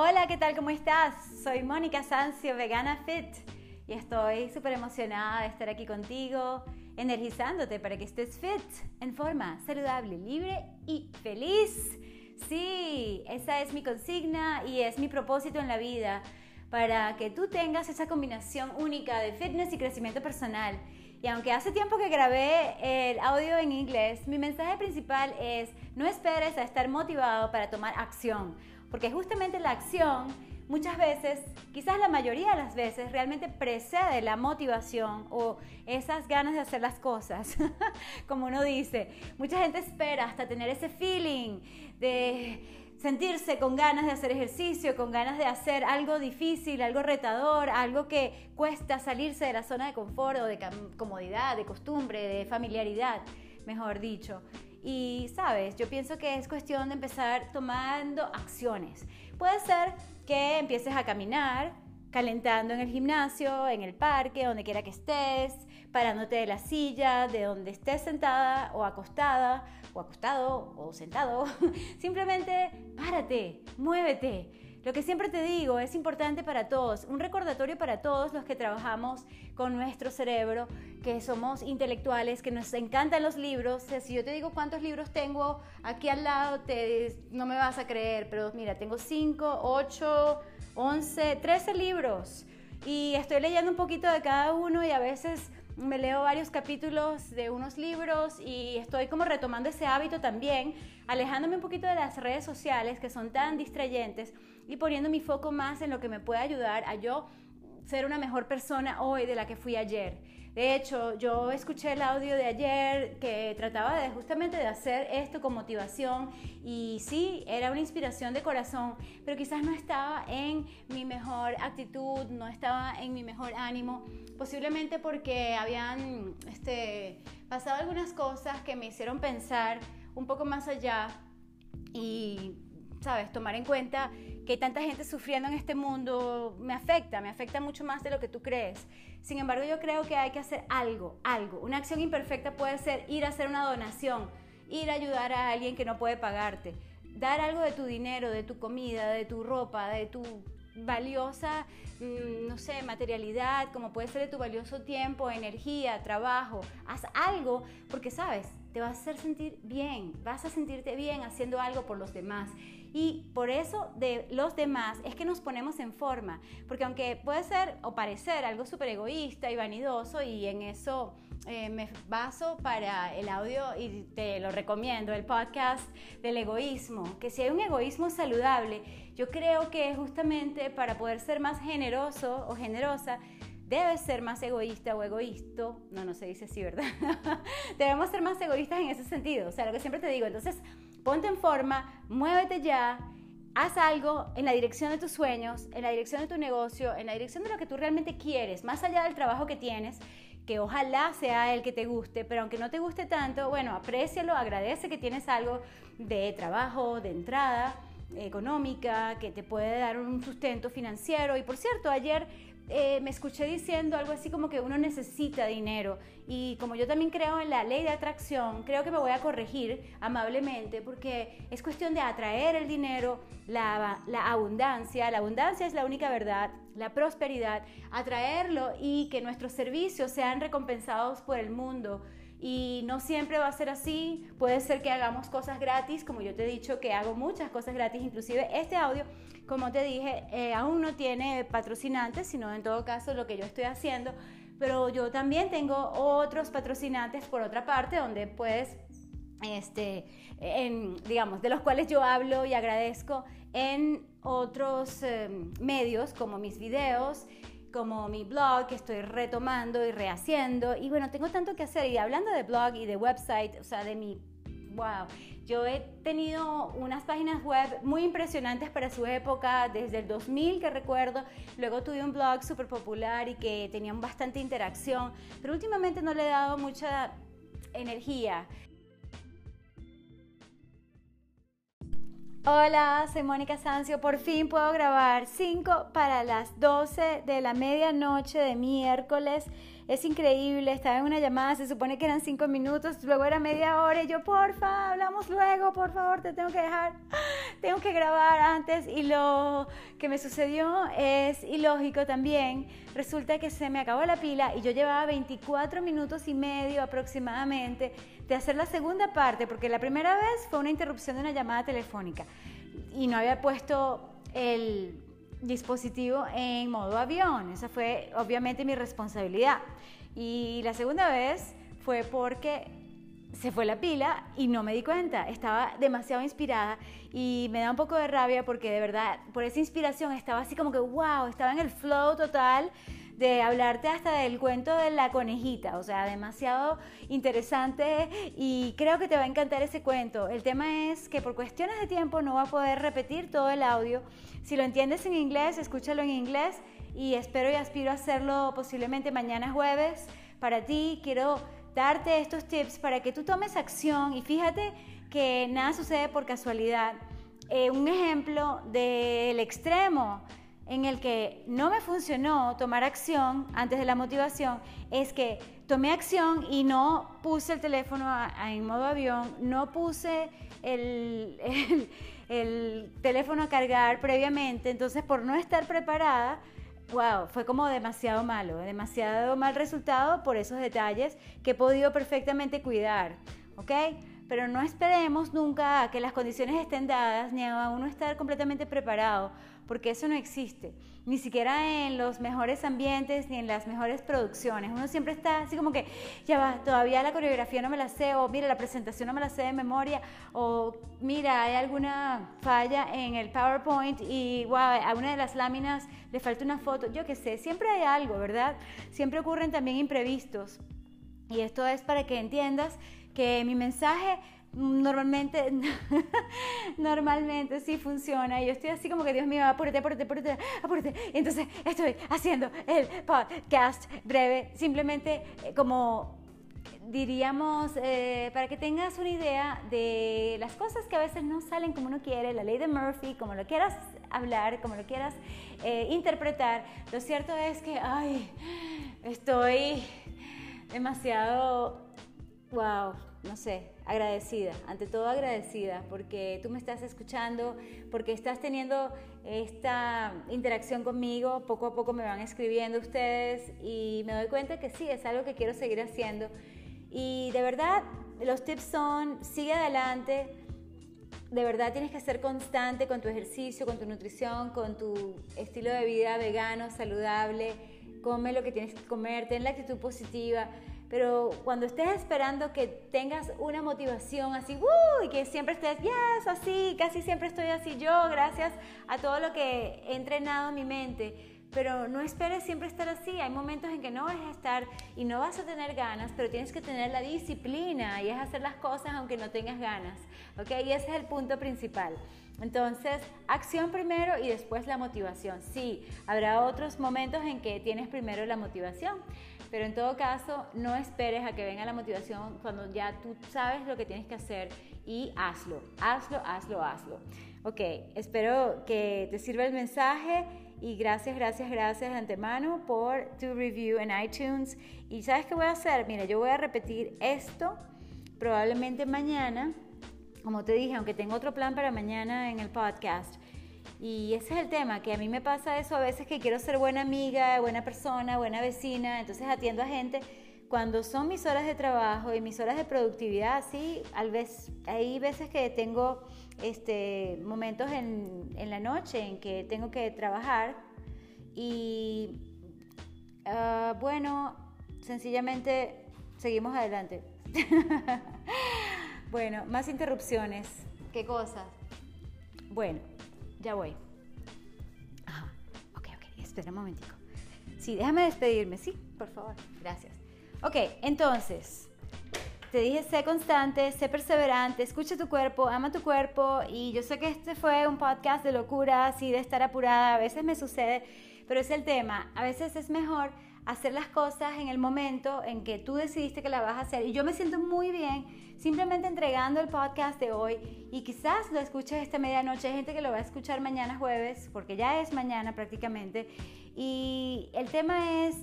Hola, ¿qué tal? ¿Cómo estás? Soy Mónica Sancio, Vegana Fit, y estoy súper emocionada de estar aquí contigo, energizándote para que estés fit, en forma saludable, libre y feliz. Sí, esa es mi consigna y es mi propósito en la vida, para que tú tengas esa combinación única de fitness y crecimiento personal. Y aunque hace tiempo que grabé el audio en inglés, mi mensaje principal es no esperes a estar motivado para tomar acción porque justamente la acción muchas veces, quizás la mayoría de las veces, realmente precede la motivación o esas ganas de hacer las cosas. Como uno dice, mucha gente espera hasta tener ese feeling de sentirse con ganas de hacer ejercicio, con ganas de hacer algo difícil, algo retador, algo que cuesta salirse de la zona de confort o de comodidad, de costumbre, de familiaridad, mejor dicho. Y sabes, yo pienso que es cuestión de empezar tomando acciones. Puede ser que empieces a caminar, calentando en el gimnasio, en el parque, donde quiera que estés, parándote de la silla, de donde estés sentada o acostada, o acostado o sentado. Simplemente párate, muévete. Lo que siempre te digo es importante para todos, un recordatorio para todos los que trabajamos con nuestro cerebro, que somos intelectuales, que nos encantan los libros. si yo te digo cuántos libros tengo aquí al lado, te, no me vas a creer, pero mira, tengo 5, 8, 11, 13 libros y estoy leyendo un poquito de cada uno y a veces me leo varios capítulos de unos libros y estoy como retomando ese hábito también, alejándome un poquito de las redes sociales que son tan distrayentes y poniendo mi foco más en lo que me puede ayudar a yo ser una mejor persona hoy de la que fui ayer. De hecho, yo escuché el audio de ayer que trataba justamente de hacer esto con motivación y sí, era una inspiración de corazón, pero quizás no estaba en mi mejor actitud, no estaba en mi mejor ánimo, posiblemente porque habían este, pasado algunas cosas que me hicieron pensar un poco más allá y, sabes, tomar en cuenta que hay tanta gente sufriendo en este mundo me afecta, me afecta mucho más de lo que tú crees. Sin embargo, yo creo que hay que hacer algo, algo. Una acción imperfecta puede ser ir a hacer una donación, ir a ayudar a alguien que no puede pagarte, dar algo de tu dinero, de tu comida, de tu ropa, de tu valiosa, mm, no sé, materialidad, como puede ser de tu valioso tiempo, energía, trabajo. Haz algo porque sabes, te vas a hacer sentir bien, vas a sentirte bien haciendo algo por los demás. Y por eso de los demás es que nos ponemos en forma, porque aunque puede ser o parecer algo súper egoísta y vanidoso, y en eso eh, me baso para el audio y te lo recomiendo, el podcast del egoísmo, que si hay un egoísmo saludable, yo creo que justamente para poder ser más generoso o generosa, debes ser más egoísta o egoísta, no, no se dice así, ¿verdad? Debemos ser más egoístas en ese sentido, o sea, lo que siempre te digo, entonces ponte en forma, muévete ya, haz algo en la dirección de tus sueños, en la dirección de tu negocio, en la dirección de lo que tú realmente quieres, más allá del trabajo que tienes, que ojalá sea el que te guste, pero aunque no te guste tanto, bueno, aprécialo, agradece que tienes algo de trabajo, de entrada económica, que te puede dar un sustento financiero. Y por cierto, ayer eh, me escuché diciendo algo así como que uno necesita dinero. Y como yo también creo en la ley de atracción, creo que me voy a corregir amablemente porque es cuestión de atraer el dinero, la, la abundancia, la abundancia es la única verdad, la prosperidad, atraerlo y que nuestros servicios sean recompensados por el mundo. Y no siempre va a ser así. Puede ser que hagamos cosas gratis, como yo te he dicho que hago muchas cosas gratis, inclusive este audio, como te dije, eh, aún no tiene patrocinantes, sino en todo caso lo que yo estoy haciendo. Pero yo también tengo otros patrocinantes por otra parte, donde puedes este, digamos, de los cuales yo hablo y agradezco en otros eh, medios como mis videos como mi blog que estoy retomando y rehaciendo. Y bueno, tengo tanto que hacer. Y hablando de blog y de website, o sea, de mi... ¡Wow! Yo he tenido unas páginas web muy impresionantes para su época, desde el 2000 que recuerdo. Luego tuve un blog súper popular y que tenían bastante interacción. Pero últimamente no le he dado mucha energía. Hola, soy Mónica Sancio. Por fin puedo grabar 5 para las 12 de la medianoche de miércoles. Es increíble, estaba en una llamada, se supone que eran cinco minutos, luego era media hora y yo, porfa, hablamos luego, por favor, te tengo que dejar, tengo que grabar antes y lo que me sucedió es ilógico también, resulta que se me acabó la pila y yo llevaba 24 minutos y medio aproximadamente de hacer la segunda parte, porque la primera vez fue una interrupción de una llamada telefónica y no había puesto el dispositivo en modo avión. Esa fue obviamente mi responsabilidad. Y la segunda vez fue porque se fue la pila y no me di cuenta. Estaba demasiado inspirada y me da un poco de rabia porque de verdad, por esa inspiración estaba así como que, wow, estaba en el flow total de hablarte hasta del cuento de la conejita, o sea, demasiado interesante y creo que te va a encantar ese cuento. El tema es que por cuestiones de tiempo no va a poder repetir todo el audio. Si lo entiendes en inglés, escúchalo en inglés y espero y aspiro a hacerlo posiblemente mañana jueves. Para ti quiero darte estos tips para que tú tomes acción y fíjate que nada sucede por casualidad. Eh, un ejemplo del extremo en el que no me funcionó tomar acción antes de la motivación es que tomé acción y no puse el teléfono en modo avión, no puse el, el, teléfono a cargar previamente, entonces por no estar preparada, wow, fue como demasiado malo, demasiado mal resultado por esos detalles que he podido perfectamente cuidar, ¿ok? pero no esperemos nunca a que las condiciones estén dadas ni a uno estar completamente preparado, porque eso no existe, ni siquiera en los mejores ambientes ni en las mejores producciones. Uno siempre está así como que, ya va, todavía la coreografía no me la sé, o mira, la presentación no me la sé de memoria, o mira, hay alguna falla en el PowerPoint y wow, a una de las láminas le falta una foto, yo qué sé, siempre hay algo, ¿verdad? Siempre ocurren también imprevistos. Y esto es para que entiendas que mi mensaje normalmente, normalmente sí funciona. Y yo estoy así como que, Dios mío, apúrate, apúrate, apúrate, apúrate. Entonces estoy haciendo el podcast breve, simplemente eh, como diríamos, eh, para que tengas una idea de las cosas que a veces no salen como uno quiere, la ley de Murphy, como lo quieras hablar, como lo quieras eh, interpretar, lo cierto es que, ay, estoy demasiado, wow, no sé, agradecida, ante todo agradecida, porque tú me estás escuchando, porque estás teniendo esta interacción conmigo, poco a poco me van escribiendo ustedes y me doy cuenta que sí, es algo que quiero seguir haciendo. Y de verdad, los tips son, sigue adelante, de verdad tienes que ser constante con tu ejercicio, con tu nutrición, con tu estilo de vida vegano, saludable, come lo que tienes que comer, ten la actitud positiva pero cuando estés esperando que tengas una motivación así, ¡uh! y que siempre estés, yes, así, casi siempre estoy así yo, gracias a todo lo que he entrenado en mi mente. Pero no esperes siempre estar así. Hay momentos en que no vas a estar y no vas a tener ganas, pero tienes que tener la disciplina y es hacer las cosas aunque no tengas ganas. ¿Ok? Y ese es el punto principal. Entonces, acción primero y después la motivación. Sí, habrá otros momentos en que tienes primero la motivación, pero en todo caso, no esperes a que venga la motivación cuando ya tú sabes lo que tienes que hacer y hazlo, hazlo, hazlo, hazlo. Ok, espero que te sirva el mensaje y gracias, gracias, gracias de antemano por tu review en iTunes. Y sabes qué voy a hacer? Mira, yo voy a repetir esto probablemente mañana, como te dije, aunque tengo otro plan para mañana en el podcast. Y ese es el tema, que a mí me pasa eso a veces que quiero ser buena amiga, buena persona, buena vecina, entonces atiendo a gente. Cuando son mis horas de trabajo y mis horas de productividad, sí, al vez, hay veces que tengo este, momentos en, en la noche en que tengo que trabajar y ah, bueno, sencillamente seguimos adelante. bueno, más interrupciones. ¿Qué cosas? Bueno. Ya voy. Ajá. Ok, ok. Espera un momentico. Sí, déjame despedirme, ¿sí? Por favor. Gracias. Ok, entonces, te dije, sé constante, sé perseverante, escucha tu cuerpo, ama tu cuerpo. Y yo sé que este fue un podcast de locura, así de estar apurada. A veces me sucede, pero es el tema. A veces es mejor hacer las cosas en el momento en que tú decidiste que la vas a hacer. Y yo me siento muy bien simplemente entregando el podcast de hoy y quizás lo escuches esta medianoche. Hay gente que lo va a escuchar mañana jueves, porque ya es mañana prácticamente. Y el tema es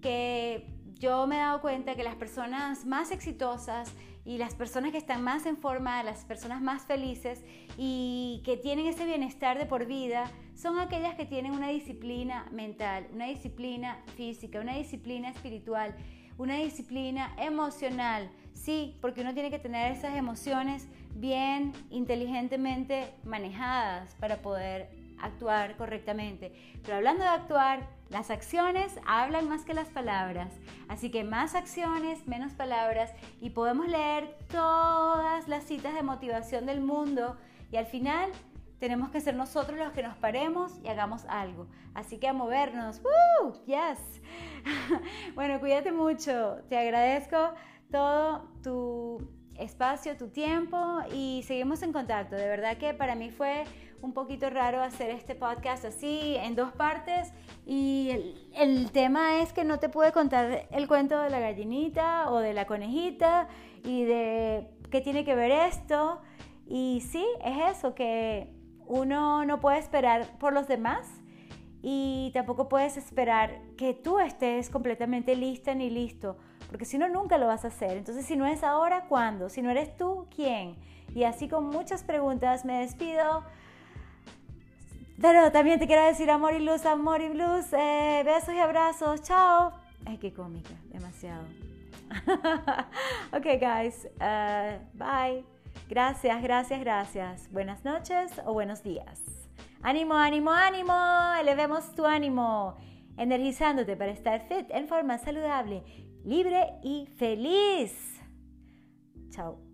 que yo me he dado cuenta que las personas más exitosas y las personas que están más en forma, las personas más felices y que tienen ese bienestar de por vida, son aquellas que tienen una disciplina mental, una disciplina física, una disciplina espiritual, una disciplina emocional. Sí, porque uno tiene que tener esas emociones bien inteligentemente manejadas para poder actuar correctamente. Pero hablando de actuar, las acciones hablan más que las palabras. Así que más acciones, menos palabras y podemos leer todas las citas de motivación del mundo y al final tenemos que ser nosotros los que nos paremos y hagamos algo. Así que a movernos. ¡Woo! ¡Yes! bueno, cuídate mucho. Te agradezco todo tu espacio, tu tiempo y seguimos en contacto. De verdad que para mí fue un poquito raro hacer este podcast así en dos partes y el, tema es que no te pude contar el cuento de la gallinita o de la conejita y de qué tiene que ver esto. Y sí, es eso, que uno no puede esperar por los demás y tampoco puedes esperar que tú estés completamente lista ni listo, porque si no, nunca lo vas a hacer. Entonces, si no es ahora, ¿cuándo? Si no eres tú, ¿quién? Y así con muchas preguntas me despido. Pero también te quiero decir amor y luz, amor y blues. Eh, besos y abrazos. Chao. Ay, qué cómica. Demasiado. ok, guys. Uh, bye. Gracias, gracias, gracias. Buenas noches o buenos días. Ánimo, ánimo, ánimo. Elevemos tu ánimo. Energizándote para estar fit en forma saludable, libre y feliz. Chao.